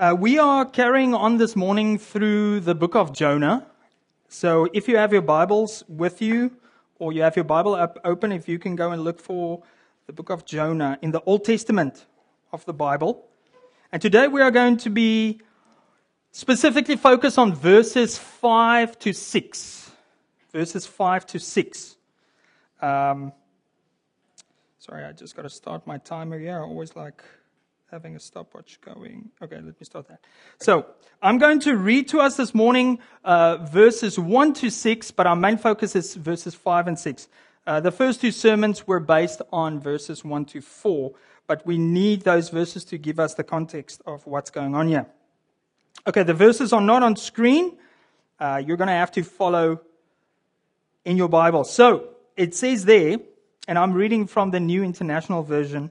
Uh, we are carrying on this morning through the book of Jonah. So if you have your Bibles with you, or you have your Bible up open, if you can go and look for the book of Jonah in the Old Testament of the Bible. And today we are going to be specifically focused on verses 5 to 6. Verses 5 to 6. Um, sorry, I just got to start my timer here. I always like having a stopwatch going. Okay, let me start that. So, I'm going to read to us this morning uh, verses 1 to 6, but our main focus is verses 5 and 6. Uh, the first two sermons were based on verses 1 to 4, but we need those verses to give us the context of what's going on here. Okay, the verses are not on screen. Uh, you're going to have to follow in your Bible. So, it says there, and I'm reading from the New International Version.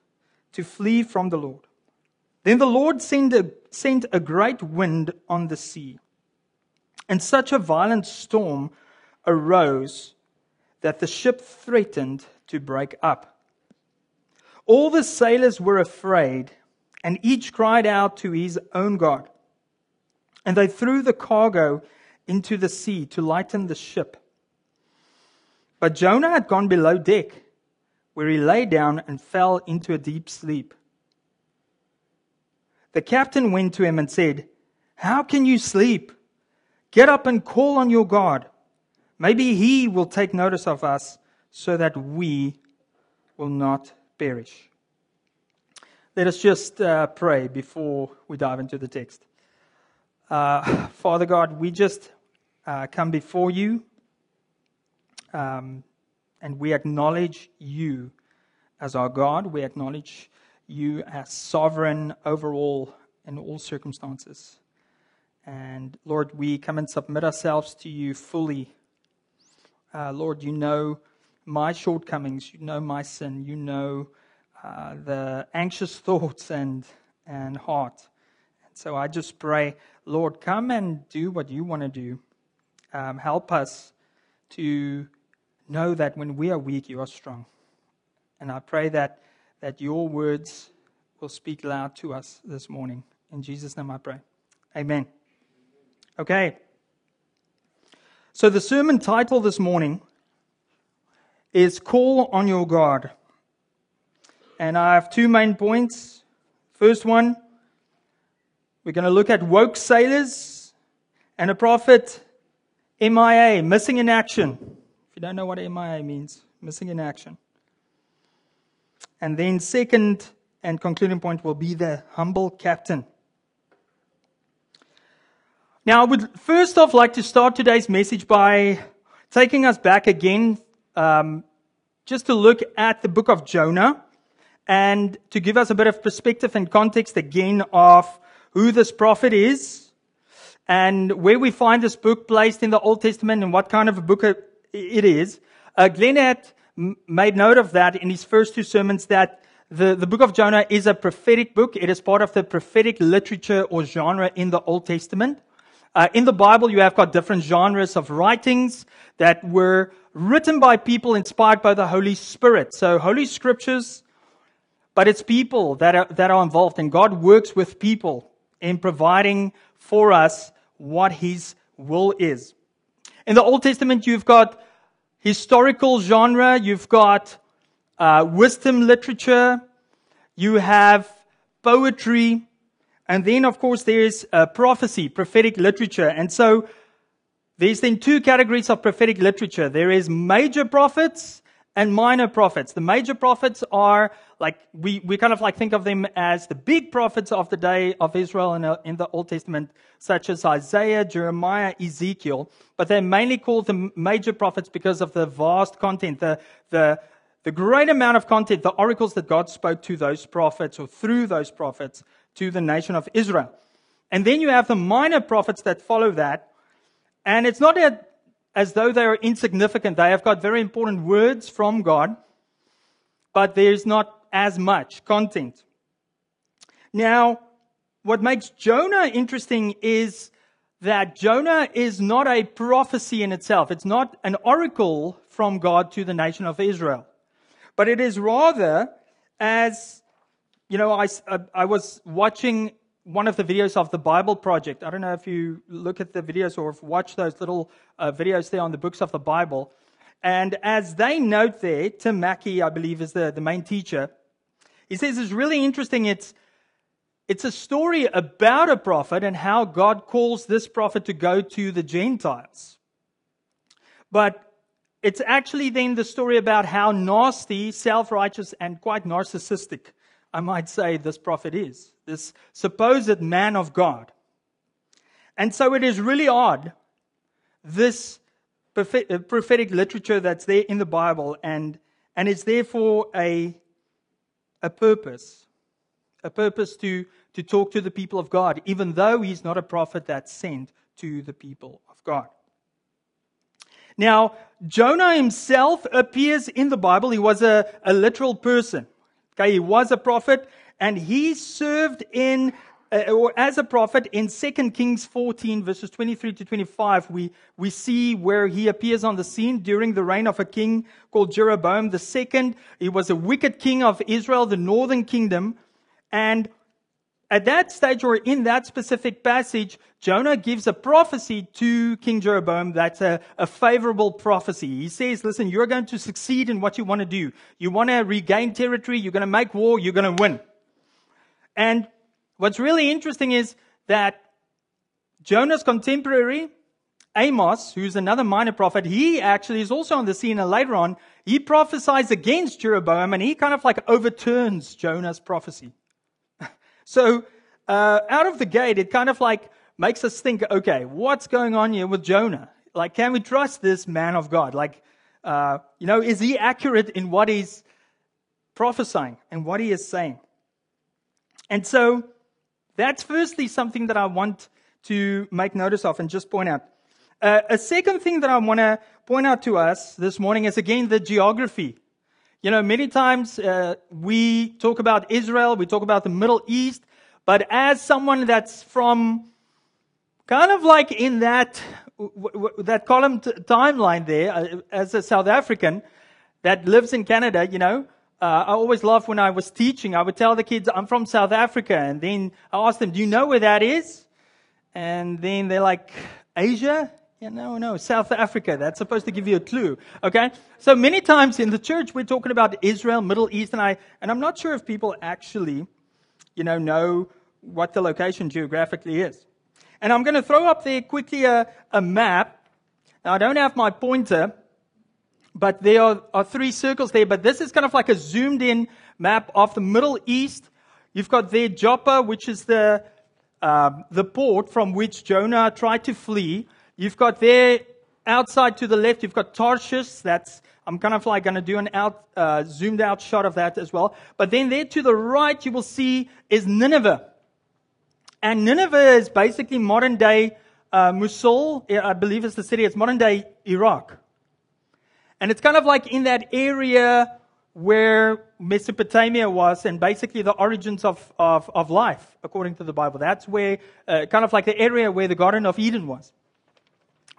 to flee from the Lord. Then the Lord sent a, sent a great wind on the sea, and such a violent storm arose that the ship threatened to break up. All the sailors were afraid, and each cried out to his own God. And they threw the cargo into the sea to lighten the ship. But Jonah had gone below deck where he lay down and fell into a deep sleep. The captain went to him and said, How can you sleep? Get up and call on your God. Maybe he will take notice of us so that we will not perish. Let us just uh, pray before we dive into the text. Uh, Father God, we just uh, come before you. Um, and we acknowledge you as our God. We acknowledge you as sovereign over all in all circumstances. And Lord, we come and submit ourselves to you fully. Uh, Lord, you know my shortcomings, you know my sin, you know uh, the anxious thoughts and, and heart. And so I just pray, Lord, come and do what you want to do. Um, help us to know that when we are weak, you are strong. And I pray that, that your words will speak loud to us this morning. In Jesus' name I pray. Amen. Okay. So the sermon title this morning is Call on Your God. And I have two main points. First one, we're going to look at woke sailors and a prophet MIA, missing in action. If you don't know what MIA means, missing in action. And then, second and concluding point will be the humble captain. Now, I would first off like to start today's message by taking us back again, um, just to look at the book of Jonah and to give us a bit of perspective and context again of who this prophet is and where we find this book placed in the Old Testament and what kind of a book it is. Uh, Glenn had made note of that in his first two sermons that the, the book of Jonah is a prophetic book. It is part of the prophetic literature or genre in the Old Testament. Uh, in the Bible, you have got different genres of writings that were written by people inspired by the Holy Spirit. So, Holy Scriptures, but it's people that are, that are involved, and God works with people in providing for us what His will is. In the Old Testament, you've got historical genre, you've got uh, wisdom literature, you have poetry, and then, of course, there's uh, prophecy, prophetic literature. And so there's then two categories of prophetic literature. There is major prophets and minor prophets. The major prophets are like, we, we kind of like think of them as the big prophets of the day of Israel in, in the Old Testament, such as Isaiah, Jeremiah, Ezekiel. But they're mainly called the major prophets because of the vast content, the, the, the great amount of content, the oracles that God spoke to those prophets or through those prophets to the nation of Israel. And then you have the minor prophets that follow that. And it's not a, as though they are insignificant. They have got very important words from God, but there's not as much content. Now, what makes Jonah interesting is that Jonah is not a prophecy in itself. It's not an oracle from God to the nation of Israel. But it is rather as, you know, I, uh, I was watching one of the videos of the Bible Project. I don't know if you look at the videos or watch those little uh, videos there on the books of the Bible. And as they note there, Tim Mackie, I believe, is the, the main teacher. He says it's really interesting. It's it's a story about a prophet and how God calls this prophet to go to the Gentiles. But it's actually then the story about how nasty, self righteous, and quite narcissistic, I might say, this prophet is. This supposed man of God. And so it is really odd, this uh, prophetic literature that's there in the Bible, and, and it's there for a, a purpose. A purpose to to talk to the people of God, even though he's not a prophet that's sent to the people of God. Now, Jonah himself appears in the Bible. He was a, a literal person. Okay, he was a prophet and he served in uh, or as a prophet in 2 Kings 14 verses 23 to 25 we we see where he appears on the scene during the reign of a king called Jeroboam the second he was a wicked king of Israel the northern kingdom and at that stage or in that specific passage, Jonah gives a prophecy to King Jeroboam that's a, a, favorable prophecy. He says, listen, you're going to succeed in what you want to do. You want to regain territory. You're going to make war. You're going to win. And what's really interesting is that Jonah's contemporary, Amos, who's another minor prophet, he actually is also on the scene and later on, he prophesies against Jeroboam and he kind of like overturns Jonah's prophecy. So, uh, out of the gate, it kind of like makes us think, okay, what's going on here with Jonah? Like, can we trust this man of God? Like, uh, you know, is he accurate in what he's prophesying and what he is saying? And so, that's firstly something that I want to make notice of and just point out. Uh, a second thing that I want to point out to us this morning is again the geography you know, many times uh, we talk about Israel, we talk about the Middle East, but as someone that's from kind of like in that that column t- timeline there, uh, as a South African that lives in Canada, you know, uh, I always loved when I was teaching. I would tell the kids, "I'm from South Africa," and then I ask them, "Do you know where that is?" And then they're like, "Asia." Yeah, no, no, South Africa. That's supposed to give you a clue. Okay? So many times in the church, we're talking about Israel, Middle East, and I, and I'm not sure if people actually, you know, know what the location geographically is. And I'm going to throw up there quickly a, a map. Now, I don't have my pointer, but there are, are three circles there, but this is kind of like a zoomed in map of the Middle East. You've got there Joppa, which is the, uh, the port from which Jonah tried to flee. You've got there outside to the left, you've got Tarshish. That's, I'm kind of like going to do an out, uh, zoomed out shot of that as well. But then there to the right, you will see is Nineveh. And Nineveh is basically modern day uh, Mosul, I believe is the city. It's modern day Iraq. And it's kind of like in that area where Mesopotamia was and basically the origins of, of, of life, according to the Bible. That's where, uh, kind of like the area where the Garden of Eden was.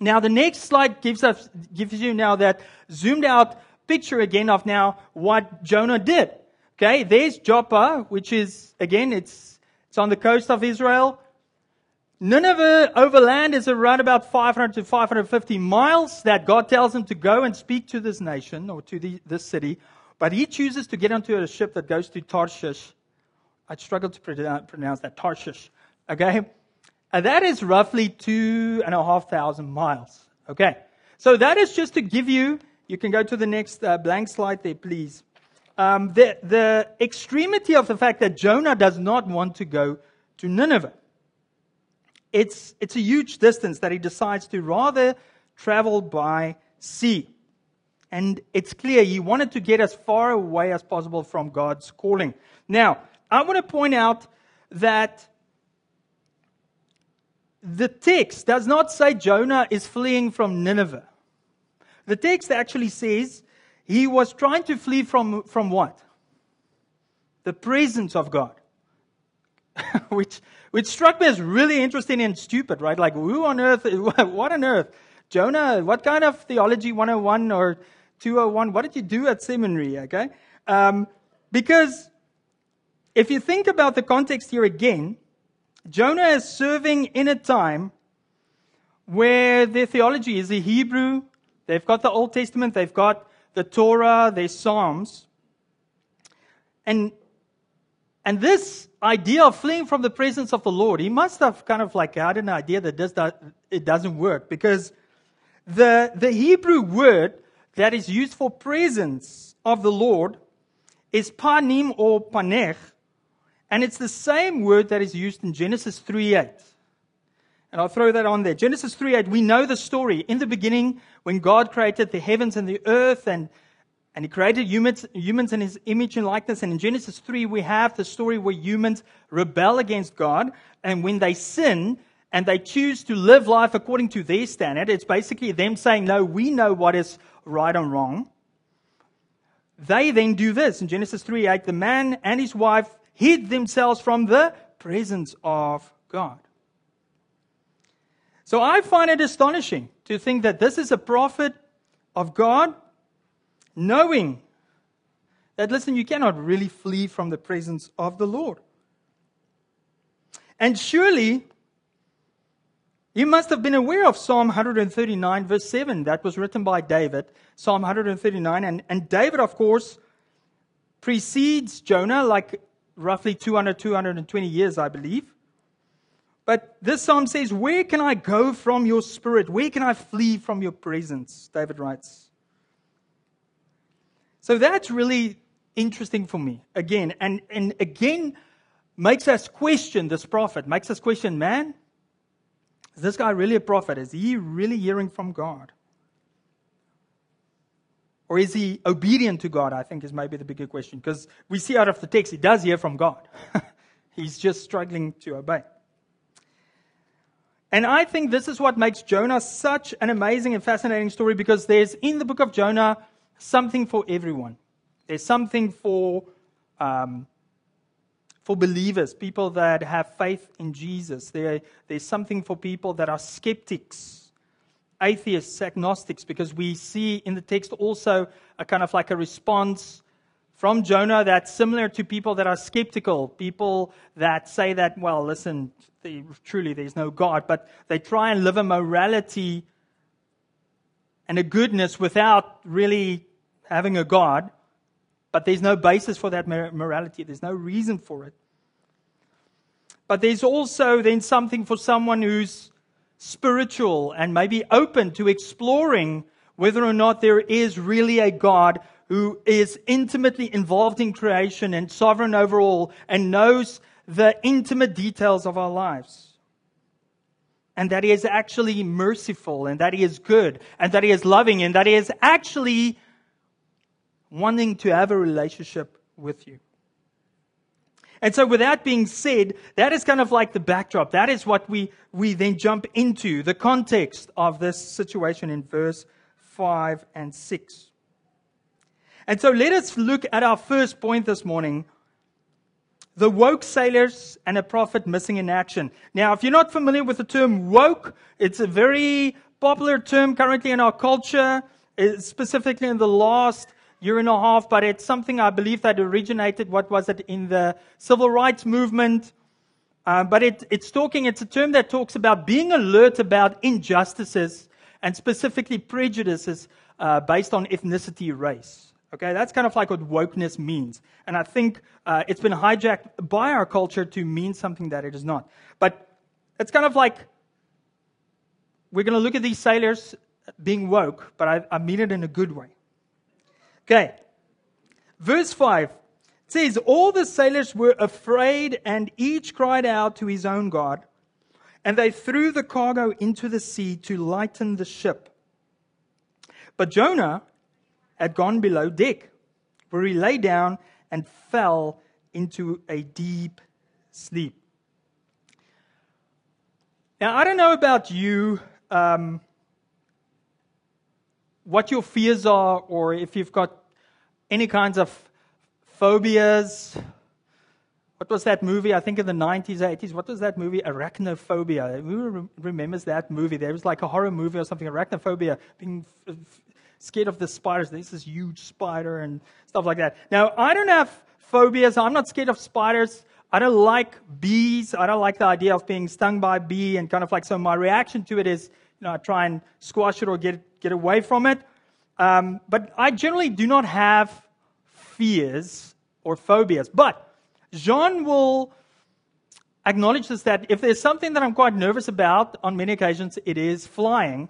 Now, the next slide gives us, gives you now that zoomed out picture again of now what Jonah did. Okay, there's Joppa, which is, again, it's, it's on the coast of Israel. Nineveh overland is around about 500 to 550 miles that God tells him to go and speak to this nation or to the, this city. But he chooses to get onto a ship that goes to Tarshish. I struggle to pronounce that, Tarshish. Okay? And that is roughly two and a half thousand miles. Okay. So that is just to give you, you can go to the next uh, blank slide there, please. Um, the, the extremity of the fact that Jonah does not want to go to Nineveh. It's, it's a huge distance that he decides to rather travel by sea. And it's clear he wanted to get as far away as possible from God's calling. Now, I want to point out that the text does not say Jonah is fleeing from Nineveh. The text actually says he was trying to flee from, from what? The presence of God. which, which struck me as really interesting and stupid, right? Like, who on earth, what on earth? Jonah, what kind of theology 101 or 201? What did you do at seminary? Okay. Um, because if you think about the context here again, Jonah is serving in a time where their theology is the Hebrew. They've got the Old Testament, they've got the Torah, their Psalms. And, and this idea of fleeing from the presence of the Lord, he must have kind of like had an idea that that it doesn't work because the, the Hebrew word that is used for presence of the Lord is panim or panech, and it's the same word that is used in Genesis 3:8. And I'll throw that on there. Genesis 3:8, we know the story. In the beginning, when God created the heavens and the earth, and, and He created humans, humans in His image and likeness. And in Genesis 3, we have the story where humans rebel against God, and when they sin, and they choose to live life according to their standard, it's basically them saying, No, we know what is right and wrong. They then do this in Genesis 3 8, the man and his wife hid themselves from the presence of God. So I find it astonishing to think that this is a prophet of God, knowing that, listen, you cannot really flee from the presence of the Lord. And surely you must have been aware of Psalm 139, verse 7. That was written by David. Psalm 139. And, and David, of course, precedes Jonah like roughly 200, 220 years, I believe. But this psalm says, Where can I go from your spirit? Where can I flee from your presence? David writes. So that's really interesting for me. Again, and, and again, makes us question this prophet, makes us question, man, is this guy really a prophet? Is he really hearing from God? Or is he obedient to God? I think is maybe the bigger question. Because we see out of the text, he does hear from God. He's just struggling to obey. And I think this is what makes Jonah such an amazing and fascinating story because there's in the book of Jonah something for everyone. There's something for um, for believers, people that have faith in Jesus. There, there's something for people that are skeptics, atheists, agnostics, because we see in the text also a kind of like a response from Jonah that's similar to people that are skeptical, people that say that, well, listen, they, truly there's no God, but they try and live a morality and a goodness without really having a God. But there's no basis for that morality. There's no reason for it. But there's also then something for someone who's spiritual and maybe open to exploring whether or not there is really a God who is intimately involved in creation and sovereign over all and knows the intimate details of our lives. And that he is actually merciful and that he is good and that he is loving and that he is actually wanting to have a relationship with you. And so with that being said, that is kind of like the backdrop. That is what we, we then jump into, the context of this situation in verse 5 and 6. And so let us look at our first point this morning. The woke sailors and a prophet missing in action. Now, if you're not familiar with the term woke, it's a very popular term currently in our culture, specifically in the last year and a half, but it's something I believe that originated, what was it, in the civil rights movement. Uh, but it, it's talking, it's a term that talks about being alert about injustices and specifically prejudices uh, based on ethnicity, race. Okay, that's kind of like what wokeness means. And I think uh, it's been hijacked by our culture to mean something that it is not. But it's kind of like we're going to look at these sailors being woke, but I, I mean it in a good way. Okay. Verse 5 says, All the sailors were afraid, and each cried out to his own God. And they threw the cargo into the sea to lighten the ship. But Jonah had gone below deck, where he lay down and fell into a deep sleep. Now, I don't know about you, um, what your fears are, or if you've got any kinds of phobias. What was that movie? I think in the 90s, 80s. What was that movie? Arachnophobia. Who remembers that movie? There was like a horror movie or something. Arachnophobia, being scared of the spiders. There's this huge spider and stuff like that. Now, I don't have phobias. I'm not scared of spiders. I don't like bees. I don't like the idea of being stung by a bee and kind of like, so my reaction to it is, you know, I try and squash it or get, get away from it. Um, but I generally do not have fears or phobias. But Jean will acknowledge this that if there's something that I'm quite nervous about on many occasions, it is flying.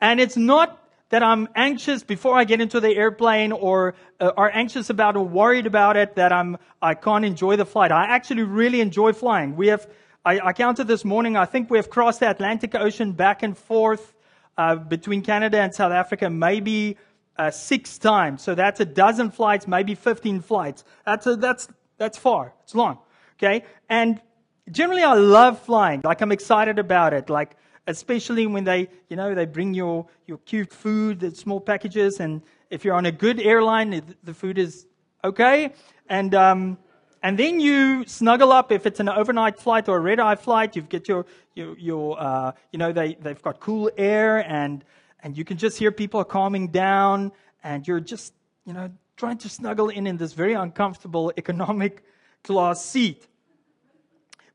And it's not that I'm anxious before I get into the airplane or uh, are anxious about or worried about it that I'm, I can't enjoy the flight. I actually really enjoy flying. We have, I, I counted this morning, I think we have crossed the Atlantic Ocean back and forth uh, between Canada and South Africa maybe uh, six times. So that's a dozen flights, maybe 15 flights. That's, a, that's, that's far. It's long. Okay. And generally I love flying. Like I'm excited about it. Like, especially when they, you know, they bring your, your cute food, the small packages, and if you're on a good airline, the food is okay. And, um, and then you snuggle up if it's an overnight flight or a red eye flight. You get your, your, your uh, you know, they, they've got cool air and, and you can just hear people calming down and you're just, you know, trying to snuggle in in this very uncomfortable economic class seat.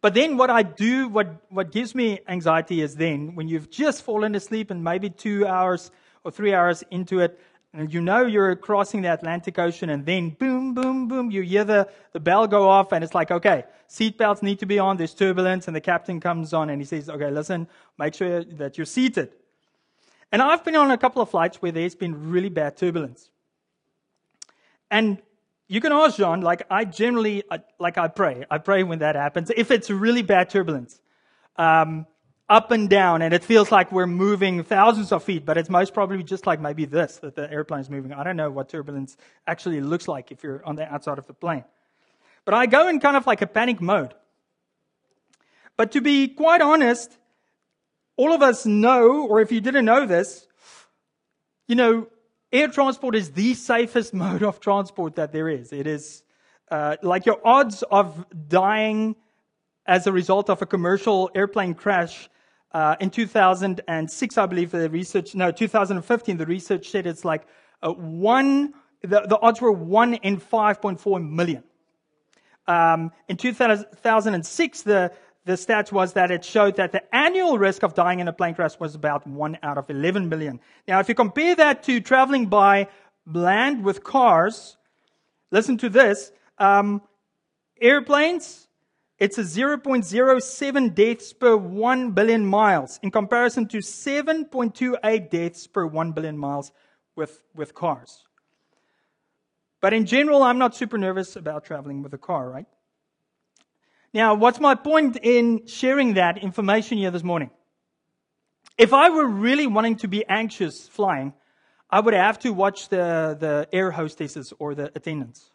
But then what I do, what, what gives me anxiety is then when you've just fallen asleep and maybe two hours or three hours into it, and you know you're crossing the Atlantic Ocean, and then boom, boom, boom, you hear the, the bell go off, and it's like, okay, seatbelts need to be on, there's turbulence, and the captain comes on and he says, okay, listen, make sure that you're seated. And I've been on a couple of flights where there's been really bad turbulence. And you can ask John, like I generally, like I pray. I pray when that happens. If it's really bad turbulence, um, up and down, and it feels like we're moving thousands of feet, but it's most probably just like maybe this, that the airplane is moving. I don't know what turbulence actually looks like if you're on the outside of the plane. But I go in kind of like a panic mode. But to be quite honest, all of us know, or if you didn't know this, you know, air transport is the safest mode of transport that there is. It is uh, like your odds of dying as a result of a commercial airplane crash uh, in 2006, I believe the research, no, 2015, the research said it's like uh, one, the, the odds were one in 5.4 million. Um, in 2006, the, the stats was that it showed that the annual risk of dying in a plane crash was about 1 out of 11 million. Now, if you compare that to traveling by land with cars, listen to this. Um, airplanes, it's a 0.07 deaths per 1 billion miles in comparison to 7.28 deaths per 1 billion miles with, with cars. But in general, I'm not super nervous about traveling with a car, right? Now, what's my point in sharing that information here this morning? If I were really wanting to be anxious flying, I would have to watch the, the air hostesses or the attendants.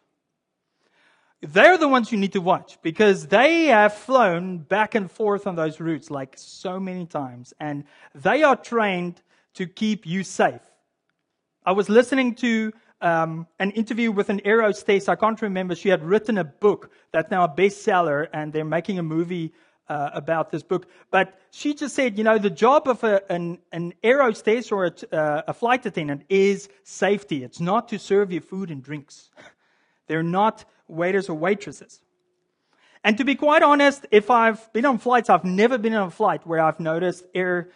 They're the ones you need to watch because they have flown back and forth on those routes like so many times and they are trained to keep you safe. I was listening to um, an interview with an aerostase. I can't remember. She had written a book that's now a bestseller, and they're making a movie uh, about this book. But she just said, you know, the job of a, an, an aerostase or a, uh, a flight attendant is safety. It's not to serve you food and drinks. They're not waiters or waitresses. And to be quite honest, if I've been on flights, I've never been on a flight where I've noticed air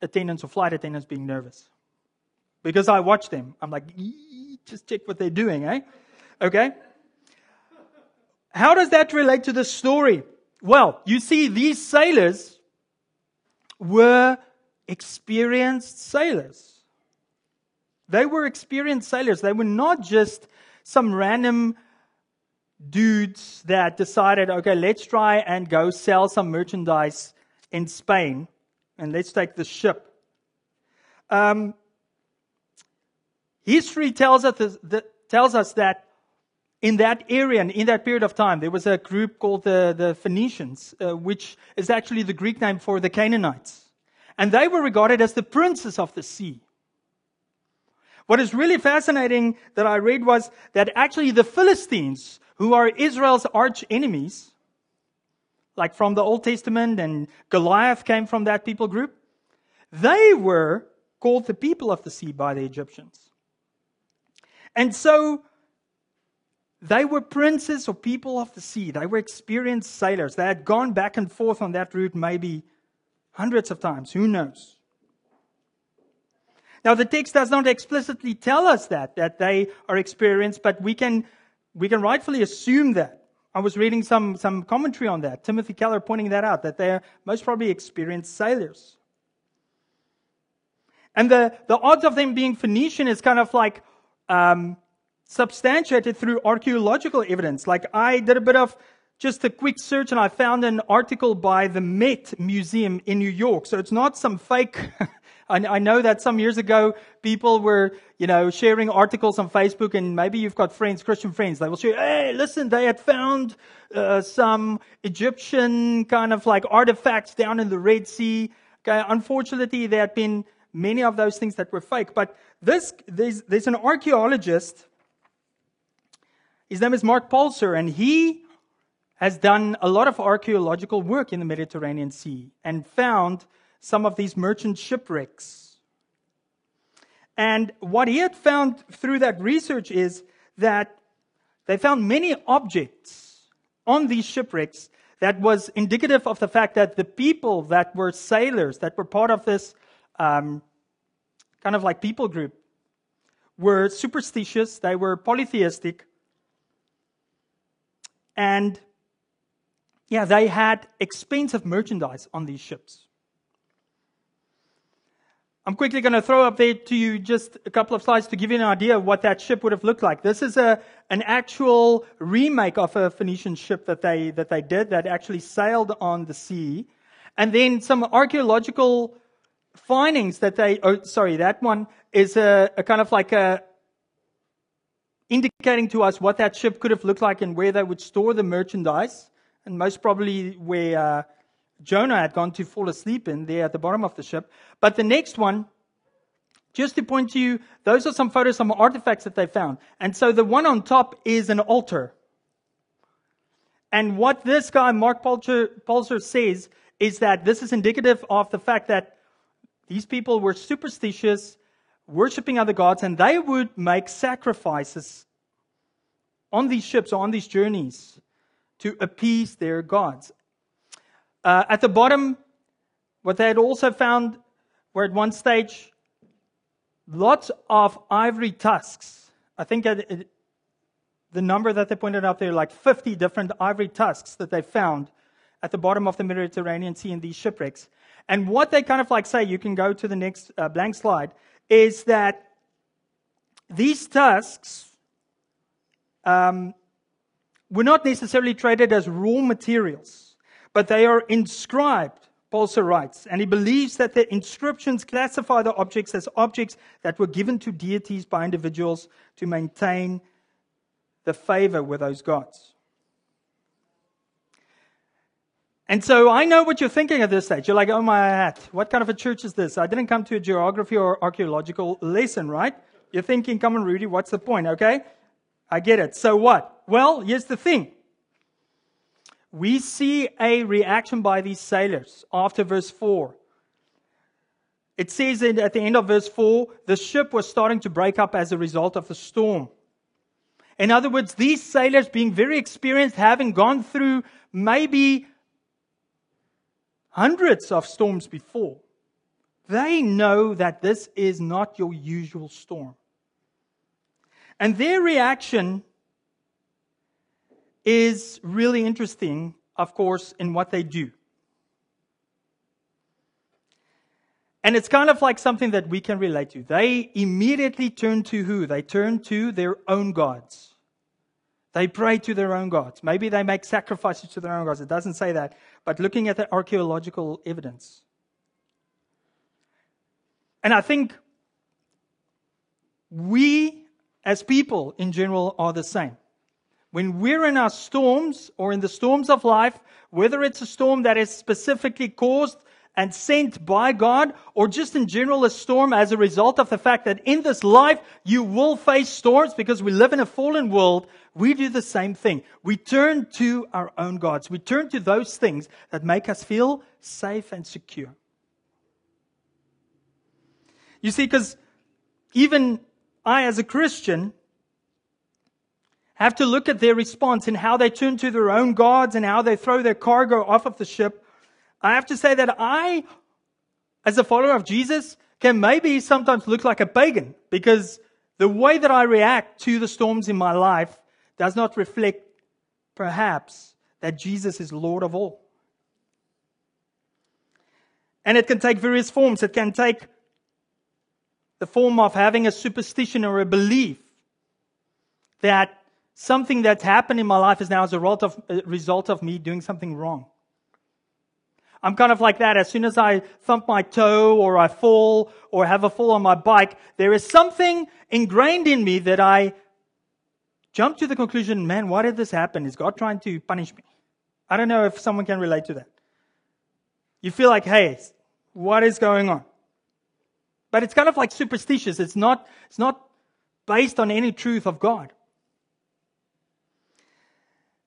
attendants or flight attendants being nervous because I watch them. I'm like, just check what they're doing, eh? Okay? How does that relate to the story? Well, you see, these sailors were experienced sailors. They were experienced sailors. They were not just some random dudes that decided, okay, let's try and go sell some merchandise in Spain and let's take the ship. Um, History tells us, that, tells us that in that area and in that period of time, there was a group called the, the Phoenicians, uh, which is actually the Greek name for the Canaanites. And they were regarded as the princes of the sea. What is really fascinating that I read was that actually the Philistines, who are Israel's arch enemies, like from the Old Testament and Goliath came from that people group, they were called the people of the sea by the Egyptians. And so they were princes or people of the sea. They were experienced sailors. They had gone back and forth on that route maybe hundreds of times. Who knows? Now, the text does not explicitly tell us that, that they are experienced, but we can, we can rightfully assume that. I was reading some, some commentary on that. Timothy Keller pointing that out, that they're most probably experienced sailors. And the, the odds of them being Phoenician is kind of like um, substantiated through archaeological evidence. Like I did a bit of just a quick search and I found an article by the Met Museum in New York. So it's not some fake. I know that some years ago people were, you know, sharing articles on Facebook and maybe you've got friends, Christian friends. They will say, hey, listen, they had found uh, some Egyptian kind of like artifacts down in the Red Sea. Okay. Unfortunately, they had been many of those things that were fake. But this, there's, there's an archaeologist. His name is Mark Polzer, and he has done a lot of archaeological work in the Mediterranean Sea and found some of these merchant shipwrecks. And what he had found through that research is that they found many objects on these shipwrecks that was indicative of the fact that the people that were sailors, that were part of this um, kind of like people group were superstitious, they were polytheistic, and yeah, they had expensive merchandise on these ships. I'm quickly going to throw up there to you just a couple of slides to give you an idea of what that ship would have looked like. This is a, an actual remake of a Phoenician ship that they, that they did that actually sailed on the sea. And then some archaeological findings that they, oh, sorry, that one is a, a kind of like a, indicating to us what that ship could have looked like and where they would store the merchandise. And most probably where uh, Jonah had gone to fall asleep in there at the bottom of the ship. But the next one, just to point to you, those are some photos, some artifacts that they found. And so the one on top is an altar. And what this guy, Mark Polzer, says is that this is indicative of the fact that these people were superstitious, worshipping other gods, and they would make sacrifices on these ships or on these journeys to appease their gods. Uh, at the bottom, what they had also found were at one stage lots of ivory tusks. I think it, the number that they pointed out there, like 50 different ivory tusks that they found at the bottom of the Mediterranean Sea in these shipwrecks. And what they kind of like say, you can go to the next uh, blank slide, is that these tusks um, were not necessarily traded as raw materials, but they are inscribed, Polzer writes, and he believes that the inscriptions classify the objects as objects that were given to deities by individuals to maintain the favor with those gods. And so I know what you're thinking at this stage. You're like, oh my hat, what kind of a church is this? I didn't come to a geography or archaeological lesson, right? You're thinking, come on, Rudy, what's the point? Okay? I get it. So what? Well, here's the thing. We see a reaction by these sailors after verse 4. It says at the end of verse 4, the ship was starting to break up as a result of the storm. In other words, these sailors being very experienced, having gone through maybe hundreds of storms before. They know that this is not your usual storm. And their reaction is really interesting, of course, in what they do. And it's kind of like something that we can relate to. They immediately turn to who? They turn to their own gods. They pray to their own gods. Maybe they make sacrifices to their own gods. It doesn't say that. But looking at the archaeological evidence. And I think we, as people in general, are the same. when we're in our storms or in the storms of life, whether it's a storm that is specifically caused and sent by God, or just in general a storm as a result of the fact that in this life you will face storms because we live in a fallen world, we do the same thing. We turn to our own gods. We turn to those things that make us feel safe and secure. You see, because even I, as a Christian, have to look at their response and how they turn to their own gods and how they throw their cargo off of the ship. I have to say that I, as a follower of Jesus, can maybe sometimes look like a pagan because the way that I react to the storms in my life does not reflect, perhaps, that Jesus is Lord of all. And it can take various forms. It can take the form of having a superstition or a belief that something that's happened in my life is now as a result of, a result of me doing something wrong. I'm kind of like that. As soon as I thump my toe or I fall or have a fall on my bike, there is something ingrained in me that I jump to the conclusion, man, why did this happen? Is God trying to punish me? I don't know if someone can relate to that. You feel like, hey, what is going on? But it's kind of like superstitious. It's not, it's not based on any truth of God.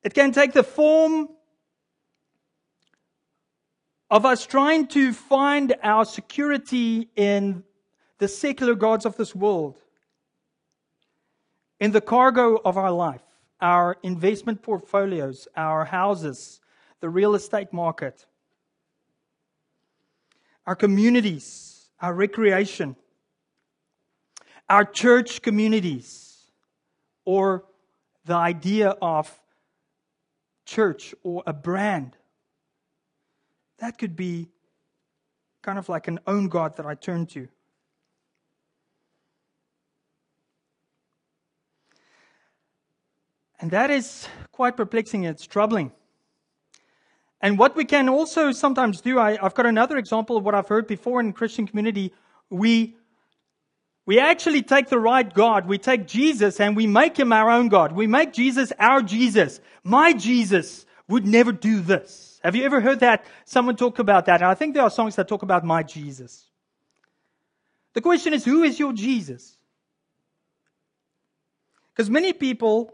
It can take the form of us trying to find our security in the secular gods of this world, in the cargo of our life, our investment portfolios, our houses, the real estate market, our communities, our recreation, our church communities, or the idea of church or a brand. That could be kind of like an own God that I turn to. And that is quite perplexing. It's troubling. And what we can also sometimes do, I, have got another example of what I've heard before in the Christian community. We we actually take the right God, we take Jesus and we make him our own God. We make Jesus our Jesus. My Jesus would never do this. Have you ever heard that? Someone talk about that. And I think there are songs that talk about my Jesus. The question is, who is your Jesus? Because many people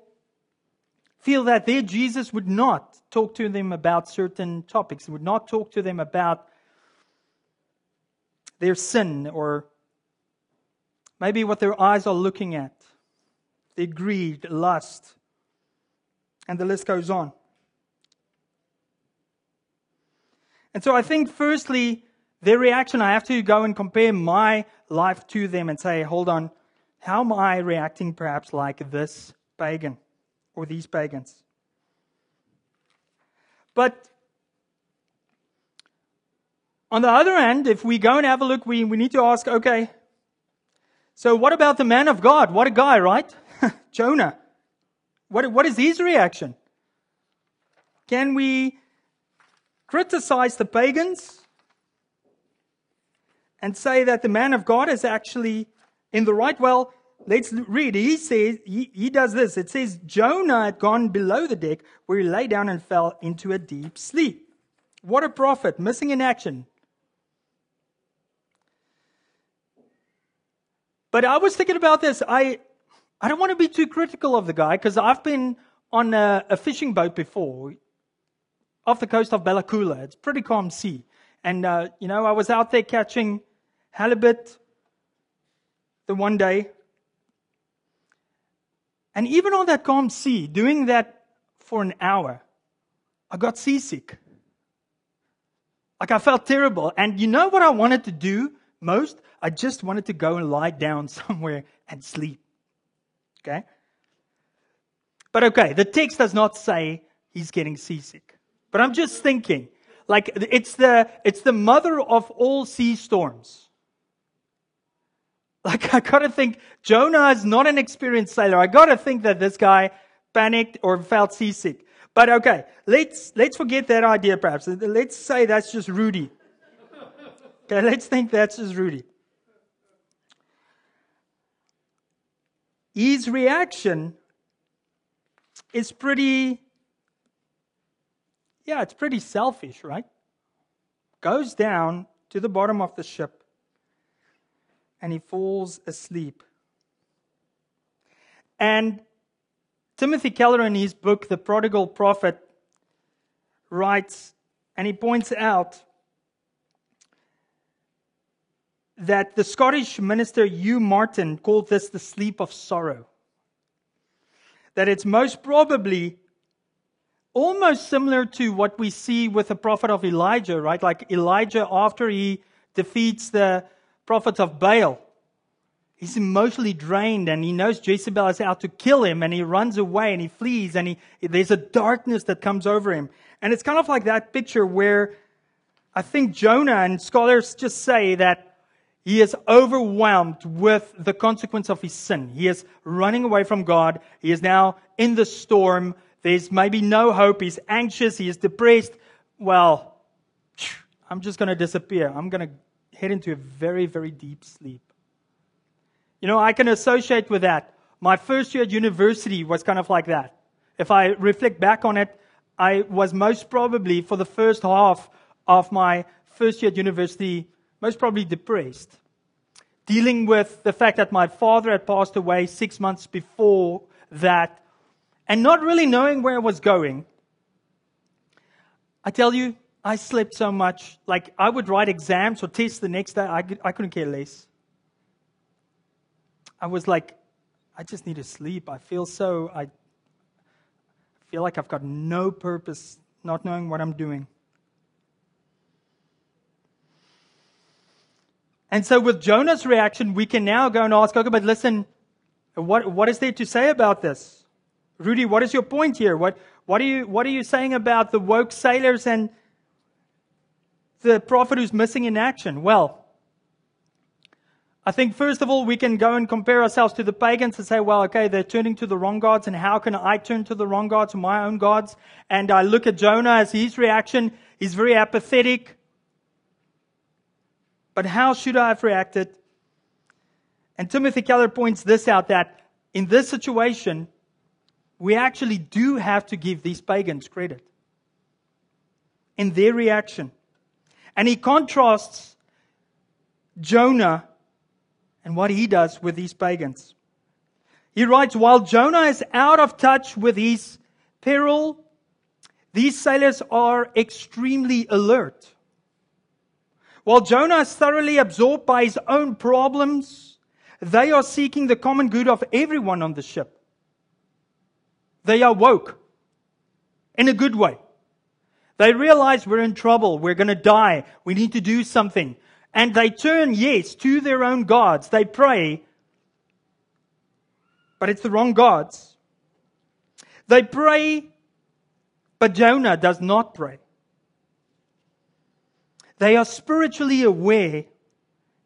feel that their Jesus would not talk to them about certain topics, would not talk to them about their sin or Maybe what their eyes are looking at, their greed, lust, and the list goes on. And so I think, firstly, their reaction, I have to go and compare my life to them and say, hold on, how am I reacting perhaps like this pagan or these pagans? But on the other hand, if we go and have a look, we, we need to ask, okay, so what about the man of God? What a guy, right? Jonah. What, what is his reaction? Can we criticize the pagans and say that the man of God is actually in the right? Well, let's read. He says, he, he does this. It says, Jonah had gone below the deck where he lay down and fell into a deep sleep. What a prophet, missing in action. But I was thinking about this. I, I don't want to be too critical of the guy because I've been on a, a, fishing boat before off the coast of Bella Coola. It's pretty calm sea. And, uh, you know, I was out there catching halibut the one day. And even on that calm sea, doing that for an hour, I got seasick. Like I felt terrible. And you know what I wanted to do most? I just wanted to go and lie down somewhere and sleep. Okay? But okay, the text does not say he's getting seasick. But I'm just thinking, like it's the it's the mother of all sea storms. Like I gotta think Jonah is not an experienced sailor. I gotta think that this guy panicked or felt seasick. But okay, let's let's forget that idea perhaps. Let's say that's just Rudy. Okay, let's think that's just Rudy. his reaction is pretty, yeah, it's pretty selfish, right? Goes down to the bottom of the ship and he falls asleep. And Timothy Keller, in his book, The Prodigal Prophet, writes, and he points out that the Scottish minister Hugh Martin called this the sleep of sorrow. That it's most probably almost similar to what we see with the prophet of Elijah, right? Like Elijah, after he defeats the prophets of Baal, he's emotionally drained and he knows Jezebel is out to kill him and he runs away and he flees and he, there's a darkness that comes over him. And it's kind of like that picture where I think Jonah and scholars just say that he is overwhelmed with the consequence of his sin. He is running away from God. He is now in the storm. There's maybe no hope. He's anxious. He is depressed. Well, I'm just going to disappear. I'm going to head into a very, very deep sleep. You know, I can associate with that. My first year at university was kind of like that. If I reflect back on it, I was most probably, for the first half of my first year at university, most probably depressed, dealing with the fact that my father had passed away six months before that, and not really knowing where I was going. I tell you, I slept so much. Like, I would write exams or tests the next day. I, I couldn't care less. I was like, I just need to sleep. I feel so, I feel like I've got no purpose, not knowing what I'm doing. And so with Jonah's reaction, we can now go and ask, okay, but listen, what, what is there to say about this? Rudy, what is your point here? What, what, are you, what are you saying about the woke sailors and the prophet who's missing in action? Well, I think first of all, we can go and compare ourselves to the pagans and say, well, okay, they're turning to the wrong gods, and how can I turn to the wrong gods, my own gods? And I look at Jonah as his reaction. He's very apathetic. But how should I have reacted? And Timothy Keller points this out that in this situation, we actually do have to give these pagans credit in their reaction. And he contrasts Jonah and what he does with these pagans. He writes, while Jonah is out of touch with his peril, these sailors are extremely alert. While Jonah is thoroughly absorbed by his own problems, they are seeking the common good of everyone on the ship. They are woke in a good way. They realize we're in trouble. We're going to die. We need to do something. And they turn, yes, to their own gods. They pray, but it's the wrong gods. They pray, but Jonah does not pray. They are spiritually aware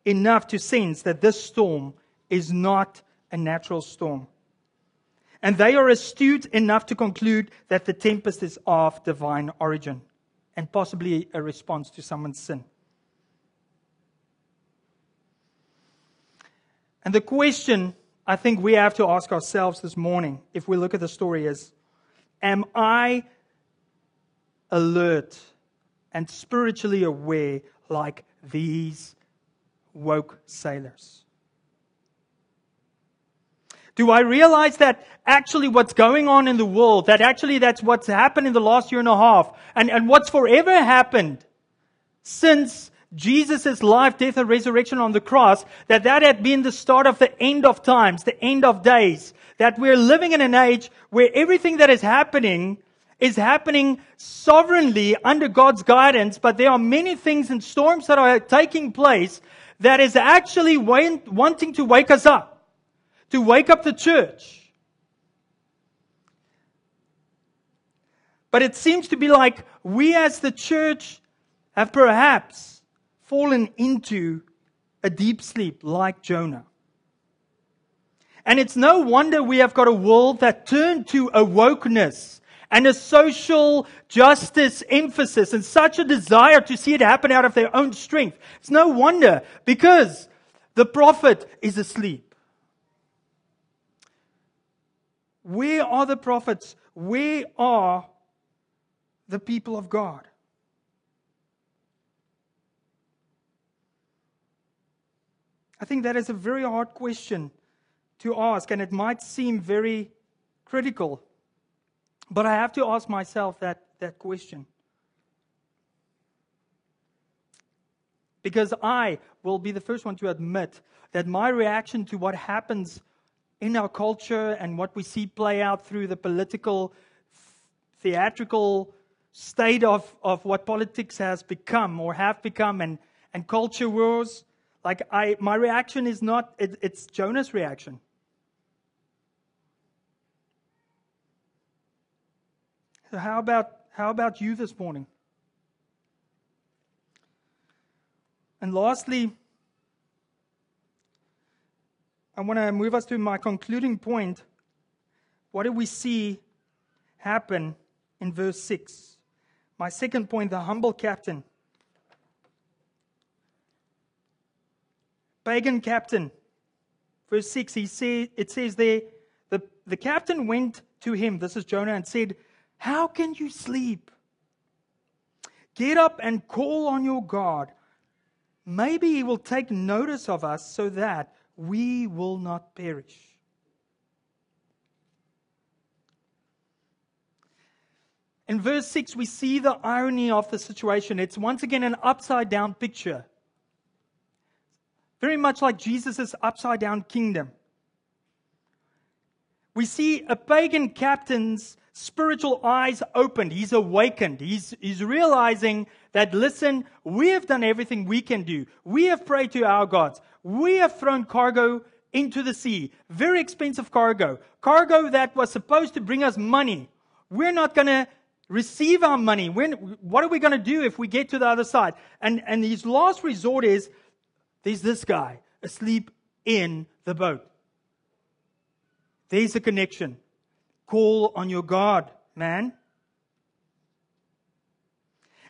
enough to sense that this storm is not a natural storm. And they are astute enough to conclude that the tempest is of divine origin and possibly a response to someone's sin. And the question I think we have to ask ourselves this morning, if we look at the story, is Am I alert and spiritually aware like these woke sailors? Do I realize that actually what's going on in the world, that actually that's what's happened in the last year and a half, and, and what's forever happened since Jesus' life, death, and resurrection on the cross, that that had been the start of the end of times, the end of days, that we're living in an age where everything that is happening is happening sovereignly under God's guidance, but there are many things and storms that are taking place that is actually wanting to wake us up, to wake up the church. But it seems to be like we as the church have perhaps fallen into a deep sleep like Jonah. And it's no wonder we have got a world that turned to awokeness and a social justice emphasis and such a desire to see it happen out of their own strength. It's no wonder because the prophet is asleep. Where are the prophets? where are the people of God? I think that is a very hard question to ask, and it might seem very critical. But I have to ask myself that, that question. Because I will be the first one to admit that my reaction to what happens in our culture and what we see play out through the political, theatrical state of, of what politics has become or have become and, and culture wars, like I, my reaction is not, it, it's Jonah's reaction. So how about, how about you this morning? And lastly, I want to move us to my concluding point. What do we see happen in verse 6? My second point the humble captain. Pagan captain. Verse 6, he say, it says there, the, the captain went to him, this is Jonah, and said, How can you sleep? Get up and call on your God. Maybe he will take notice of us so that we will not perish. In verse 6, we see the irony of the situation. It's once again an upside down picture. Very much like Jesus' upside down kingdom. We see a pagan captain's spiritual eyes opened. He's awakened. He's, he's realizing that, listen, we have done everything we can do. We have prayed to our gods. We have thrown cargo into the sea. Very expensive cargo. Cargo that was supposed to bring us money. We're not going to receive our money. What are we going to do if we get to the other side? And, and his last resort is there's this guy asleep in the boat. There's a connection. Call on your God, man.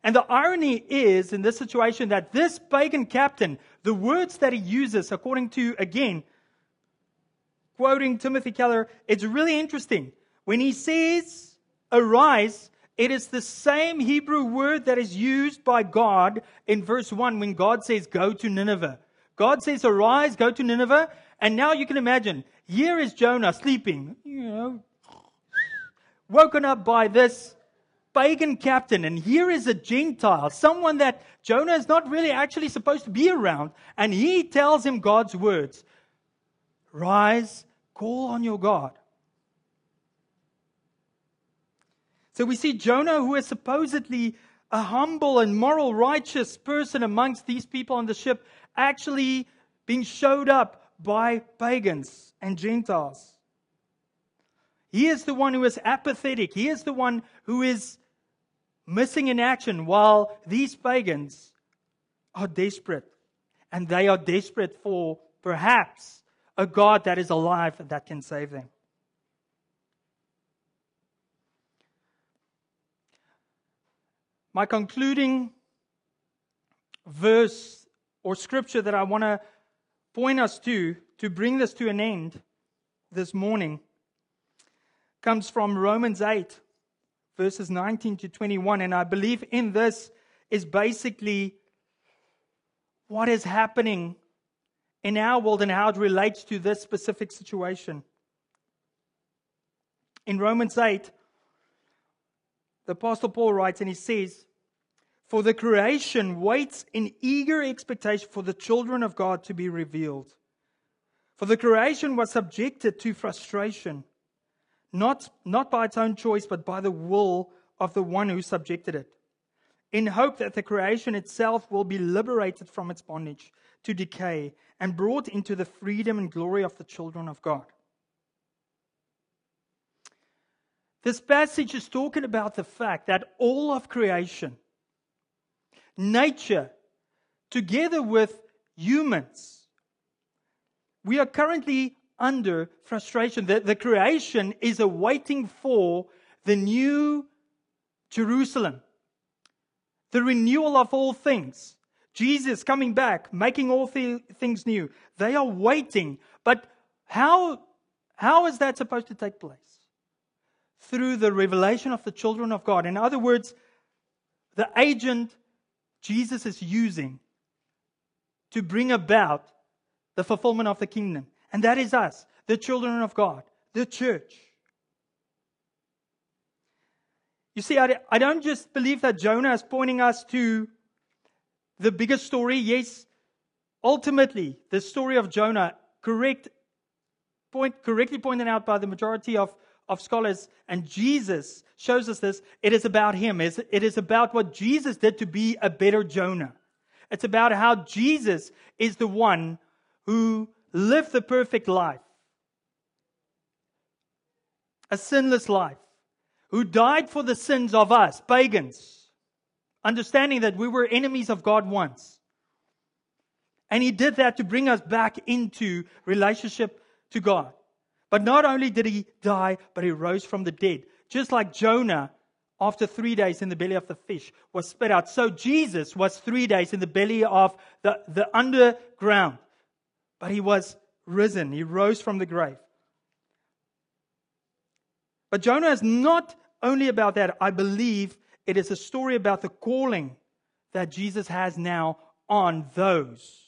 And the irony is in this situation that this pagan captain, the words that he uses, according to, again, quoting Timothy Keller, it's really interesting. When he says, arise, it is the same Hebrew word that is used by God in verse 1 when God says, go to Nineveh. God says, arise, go to Nineveh. And now you can imagine, here is Jonah sleeping, you know, woken up by this pagan captain, and here is a Gentile, someone that Jonah is not really actually supposed to be around, and he tells him God's words Rise, call on your God. So we see Jonah, who is supposedly a humble and moral righteous person amongst these people on the ship, actually being showed up by pagans and Gentiles. He is the one who is apathetic. He is the one who is missing in action while these pagans are desperate. And they are desperate for perhaps a God that is alive that can save them. My concluding verse or scripture that I want to point us to, to bring this to an end this morning, comes from Romans 8, verses 19 to 21. And I believe in this is basically what is happening in our world and how it relates to this specific situation. In Romans 8, the Apostle Paul writes and he says, For the creation waits in eager expectation for the children of God to be revealed. For the creation was subjected to frustration not, not by its own choice, but by the will of the one who subjected it, in hope that the creation itself will be liberated from its bondage to decay and brought into the freedom and glory of the children of God. This passage is talking about the fact that all of creation, nature, together with humans, we are currently under frustration. The, the creation is awaiting for the new Jerusalem, the renewal of all things. Jesus coming back, making all th- things new. They are waiting. But how, how is that supposed to take place? through the revelation of the children of God. In other words, the agent Jesus is using to bring about the fulfillment of the kingdom. And that is us, the children of God, the church. You see, I, don't just believe that Jonah is pointing us to the bigger story. Yes, ultimately, the story of Jonah, correct, point, correctly pointed out by the majority of, of scholars, and Jesus shows us this. It is about him. It is about what Jesus did to be a better Jonah. It's about how Jesus is the one who lived the perfect life, a sinless life, who died for the sins of us, pagans, understanding that we were enemies of God once. And he did that to bring us back into relationship to God. But not only did he die, but he rose from the dead. Just like Jonah, after three days in the belly of the fish, was spit out. So Jesus was three days in the belly of the, the underground. But he was risen. He rose from the grave. But Jonah is not only about that. I believe it is a story about the calling that Jesus has now on those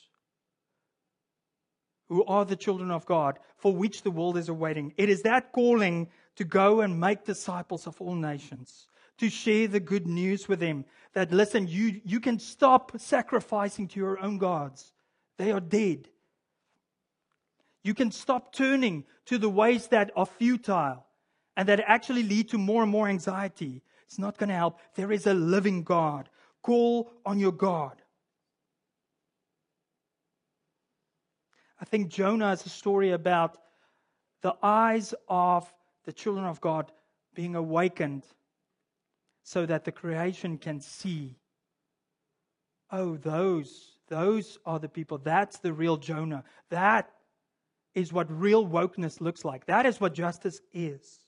who are the children of God, for which the world is awaiting. It is that calling to go and make disciples of all nations, to share the good news with them that, listen, you, you can stop sacrificing to your own gods. They are dead. You can stop turning to the ways that are futile and that actually lead to more and more anxiety. It's not going to help. There is a living God. Call on your God. I think Jonah is a story about the eyes of the children of God being awakened so that the creation can see. Oh, those, those are the people. That's the real Jonah. That is what real wokeness looks like. That is what justice is.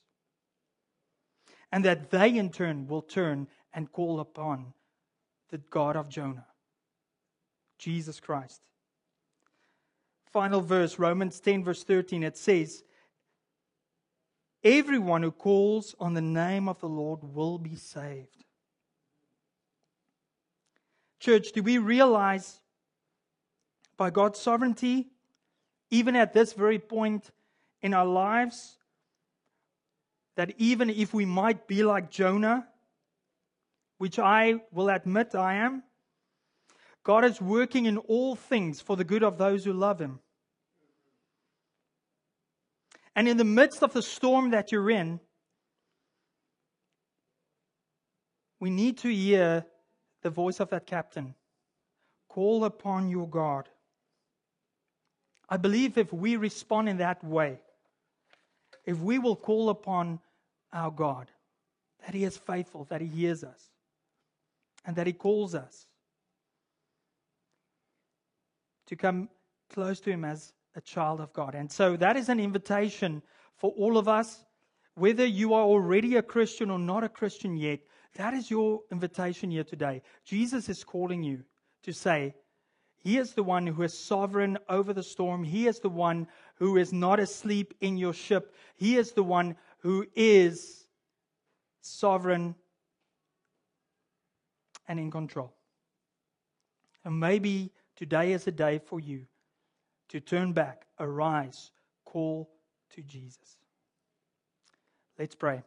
And that they in turn will turn and call upon the God of Jonah, Jesus Christ final verse, Romans 10, verse 13, it says, Everyone who calls on the name of the Lord will be saved. Church, do we realize by God's sovereignty, even at this very point in our lives, that even if we might be like Jonah, which I will admit I am, God is working in all things for the good of those who love Him. And in the midst of the storm that you're in, we need to hear the voice of that captain. Call upon your God. I believe if we respond in that way, if we will call upon our God, that He is faithful, that He hears us, and that He calls us, to come close to Him as a child of God. And so that is an invitation for all of us, whether you are already a Christian or not a Christian yet. That is your invitation here today. Jesus is calling you to say, He is the one who is sovereign over the storm. He is the one who is not asleep in your ship. He is the one who is sovereign and in control. And maybe Today is a day for you to turn back, arise, call to Jesus. Let's pray.